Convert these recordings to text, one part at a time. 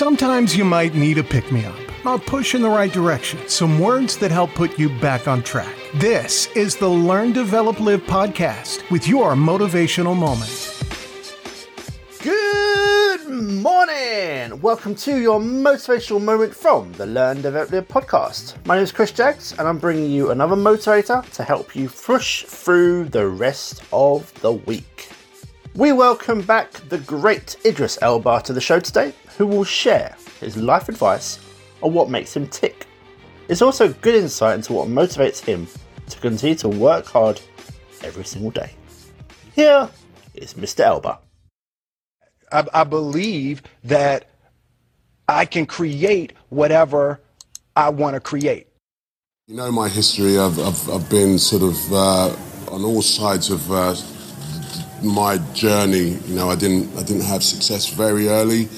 Sometimes you might need a pick me up, a push in the right direction, some words that help put you back on track. This is the Learn, Develop, Live podcast with your motivational moment. Good morning! Welcome to your motivational moment from the Learn, Develop, Live podcast. My name is Chris Jaggs, and I'm bringing you another motivator to help you push through the rest of the week. We welcome back the great Idris Elba to the show today, who will share his life advice on what makes him tick. It's also good insight into what motivates him to continue to work hard every single day. Here is Mr. Elba. I, I believe that I can create whatever I want to create. You know my history. I've, I've, I've been sort of uh, on all sides of uh, my journey. You know, I didn't I didn't have success very early,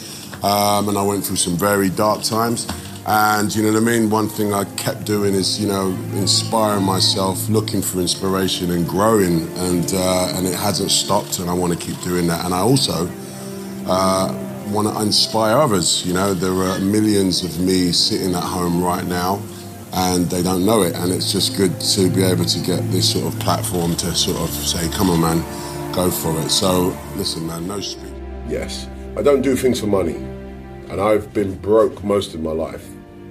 um, and I went through some very dark times. And you know what I mean. One thing I kept doing is you know inspiring myself, looking for inspiration and growing, and uh, and it hasn't stopped. And I want to keep doing that. And I also uh, want to inspire others. You know, there are millions of me sitting at home right now, and they don't know it. And it's just good to be able to get this sort of platform to sort of say, "Come on, man, go for it." So, listen, man, no speed. Yes, I don't do things for money, and I've been broke most of my life.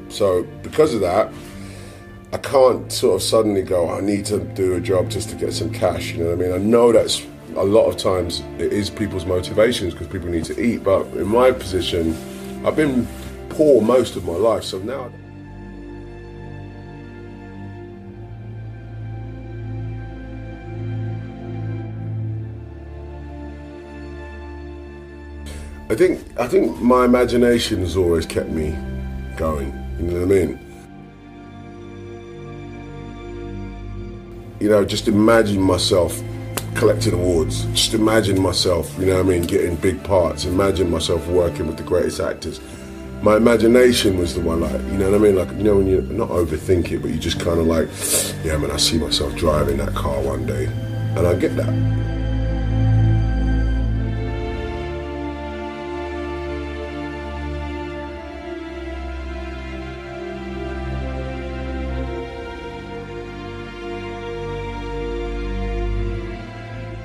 So, because of that, I can't sort of suddenly go, I need to do a job just to get some cash. You know what I mean? I know that's a lot of times it is people's motivations because people need to eat. But in my position, I've been poor most of my life. So now. I think I think my imagination has always kept me going. You know what I mean? You know, just imagine myself collecting awards. Just imagine myself, you know what I mean, getting big parts. Imagine myself working with the greatest actors. My imagination was the one, like, you know what I mean? Like, you know, when you not overthink it, but you just kind of like, yeah, man, I see myself driving that car one day. And I get that.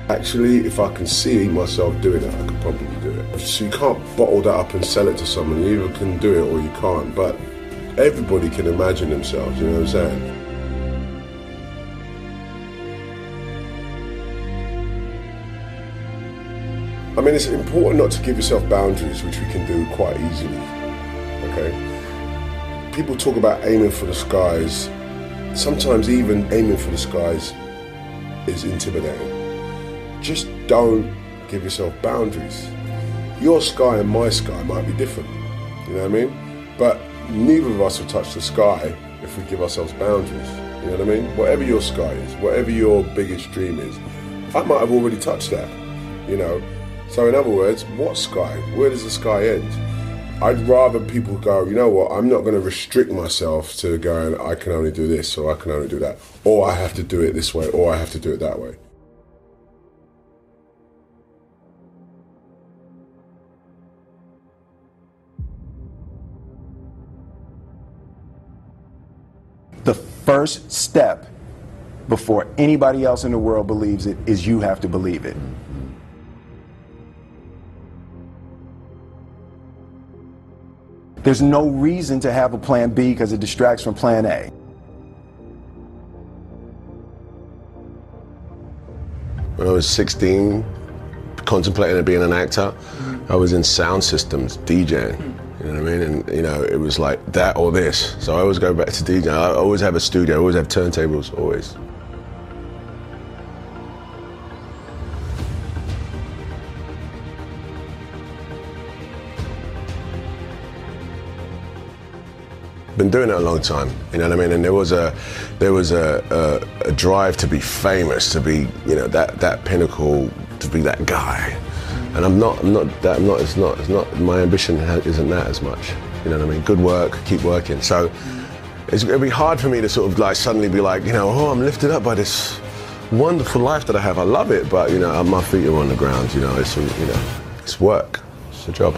Actually, if I can see myself doing it, I could probably do it. So you can't bottle that up and sell it to someone. You either can do it or you can't. But everybody can imagine themselves, you know what I'm saying? I mean, it's important not to give yourself boundaries, which we can do quite easily. Okay? People talk about aiming for the skies. Sometimes even aiming for the skies is intimidating just don't give yourself boundaries. Your sky and my sky might be different, you know what I mean? But neither of us will touch the sky if we give ourselves boundaries, you know what I mean? Whatever your sky is, whatever your biggest dream is, I might have already touched that, you know? So, in other words, what sky? Where does the sky end? I'd rather people go, you know what, I'm not going to restrict myself to going, I can only do this or I can only do that, or I have to do it this way or I have to do it that way. First step before anybody else in the world believes it is you have to believe it. There's no reason to have a plan B because it distracts from plan A. When I was 16, contemplating being an actor, I was in sound systems, DJing. You know what I mean? And you know, it was like that or this. So I always go back to DJ. I always have a studio, I always have turntables, always. been doing it a long time. You know what I mean? And there was a there was a, a, a drive to be famous, to be you know that that pinnacle, to be that guy. And I'm not, I'm not, that, I'm not, it's not, it's not, my ambition isn't that as much. You know what I mean? Good work, keep working. So it's, it'd be hard for me to sort of like suddenly be like, you know, oh, I'm lifted up by this wonderful life that I have. I love it, but you know, uh, my feet are on the ground. You know, it's you know, it's work. It's a job.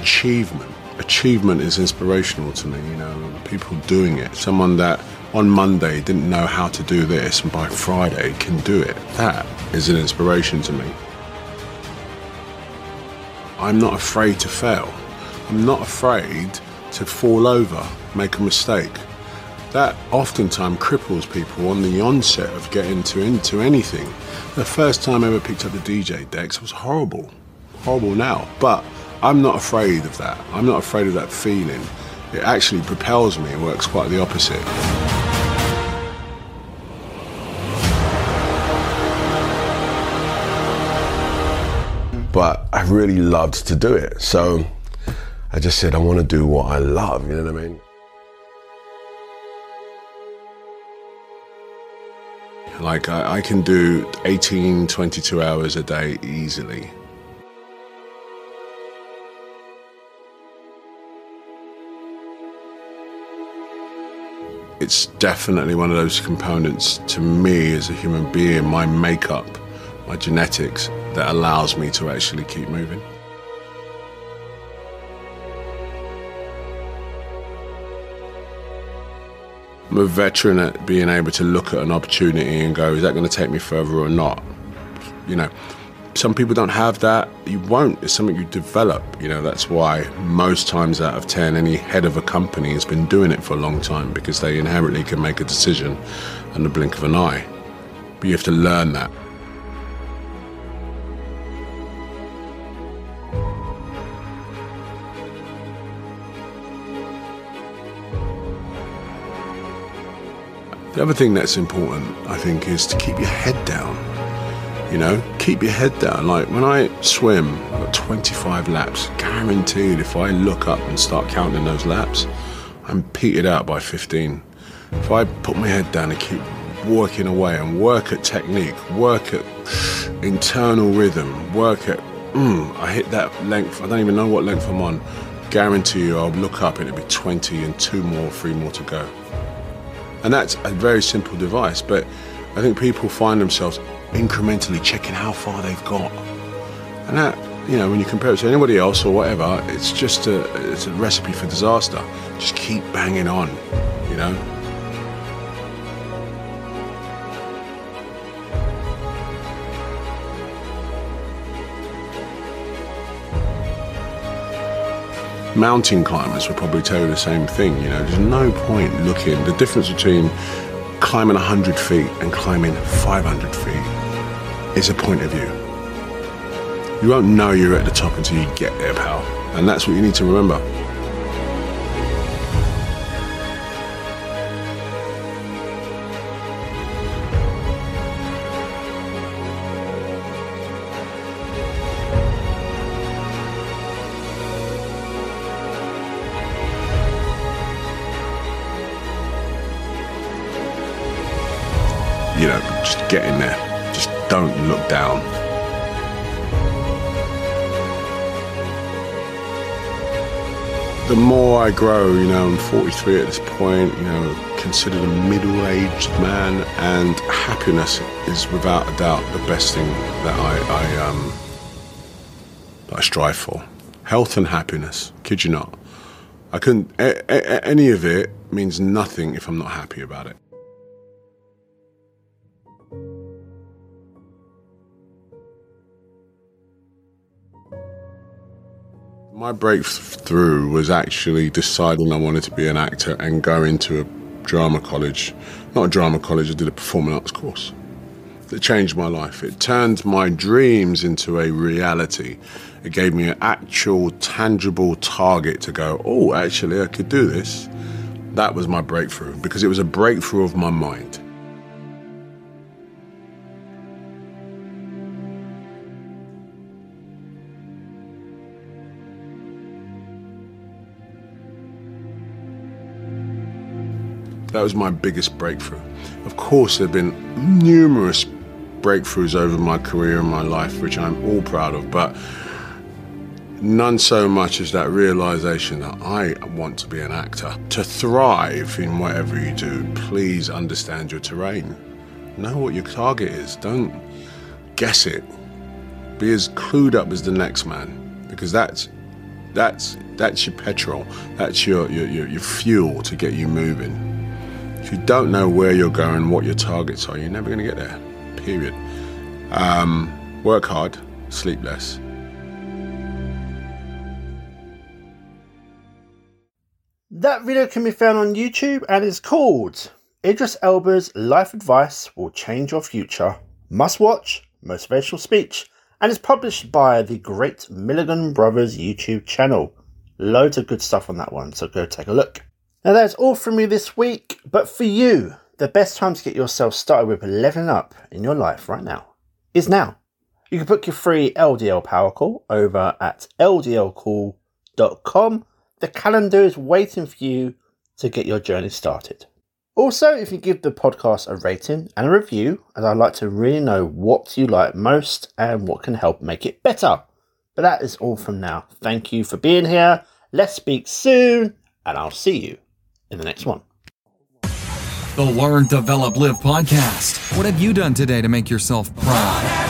Achievement. Achievement is inspirational to me. You know, people doing it. Someone that on Monday didn't know how to do this and by Friday can do it. That is an inspiration to me. I'm not afraid to fail. I'm not afraid to fall over, make a mistake. That oftentimes cripples people on the onset of getting to, into anything. The first time I ever picked up the DJ decks was horrible. Horrible now. But I'm not afraid of that. I'm not afraid of that feeling. It actually propels me and works quite the opposite. But I really loved to do it. So I just said, I want to do what I love, you know what I mean? Like, I, I can do 18, 22 hours a day easily. It's definitely one of those components to me as a human being, my makeup, my genetics, that allows me to actually keep moving. I'm a veteran at being able to look at an opportunity and go, is that going to take me further or not? You know, some people don't have that. You won't. It's something you develop. You know, that's why most times out of 10, any head of a company has been doing it for a long time because they inherently can make a decision in the blink of an eye. But you have to learn that. The other thing that's important, I think, is to keep your head down. You know, keep your head down. Like when I swim, I've got 25 laps. Guaranteed, if I look up and start counting those laps, I'm petered out by 15. If I put my head down and keep working away and work at technique, work at internal rhythm, work at, mm, I hit that length, I don't even know what length I'm on. Guarantee you, I'll look up and it'll be 20 and two more, three more to go. And that's a very simple device, but I think people find themselves incrementally checking how far they've got. And that, you know, when you compare it to anybody else or whatever, it's just a, it's a recipe for disaster. Just keep banging on, you know? Mountain climbers would probably tell you the same thing. You know, there's no point looking. The difference between climbing 100 feet and climbing 500 feet is a point of view. You won't know you're at the top until you get there, pal. And that's what you need to remember. You know, just get in there. Just don't look down. The more I grow, you know, I'm 43 at this point, you know, considered a middle-aged man, and happiness is without a doubt the best thing that I, I um, that I strive for. Health and happiness, kid you not. I couldn't. A, a, any of it means nothing if I'm not happy about it. My breakthrough was actually deciding I wanted to be an actor and go into a drama college. Not a drama college, I did a performing arts course. It changed my life. It turned my dreams into a reality. It gave me an actual, tangible target to go, oh, actually, I could do this. That was my breakthrough because it was a breakthrough of my mind. That was my biggest breakthrough. Of course, there have been numerous breakthroughs over my career and my life, which I'm all proud of, but none so much as that realization that I want to be an actor. To thrive in whatever you do, please understand your terrain. Know what your target is. Don't guess it. Be as clued up as the next man, because that's That's that's your petrol. That's your, your, your, your fuel to get you moving. If you don't know where you're going, what your targets are, you're never going to get there. Period. Um, work hard, sleep less. That video can be found on YouTube and is called Idris Elba's Life Advice Will Change Your Future. Must watch, motivational speech, and is published by the Great Mulligan Brothers YouTube channel. Loads of good stuff on that one, so go take a look. Now that's all from me this week, but for you, the best time to get yourself started with leveling up in your life right now is now. You can book your free LDL power call over at ldlcall.com. The calendar is waiting for you to get your journey started. Also, if you give the podcast a rating and a review, as I'd like to really know what you like most and what can help make it better. But that is all from now. Thank you for being here. Let's speak soon, and I'll see you in the next one. The Learn, Develop, Live podcast. What have you done today to make yourself proud?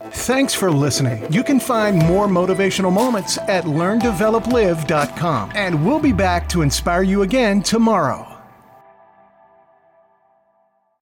Thanks for listening. You can find more motivational moments at learndeveloplive.com. And we'll be back to inspire you again tomorrow.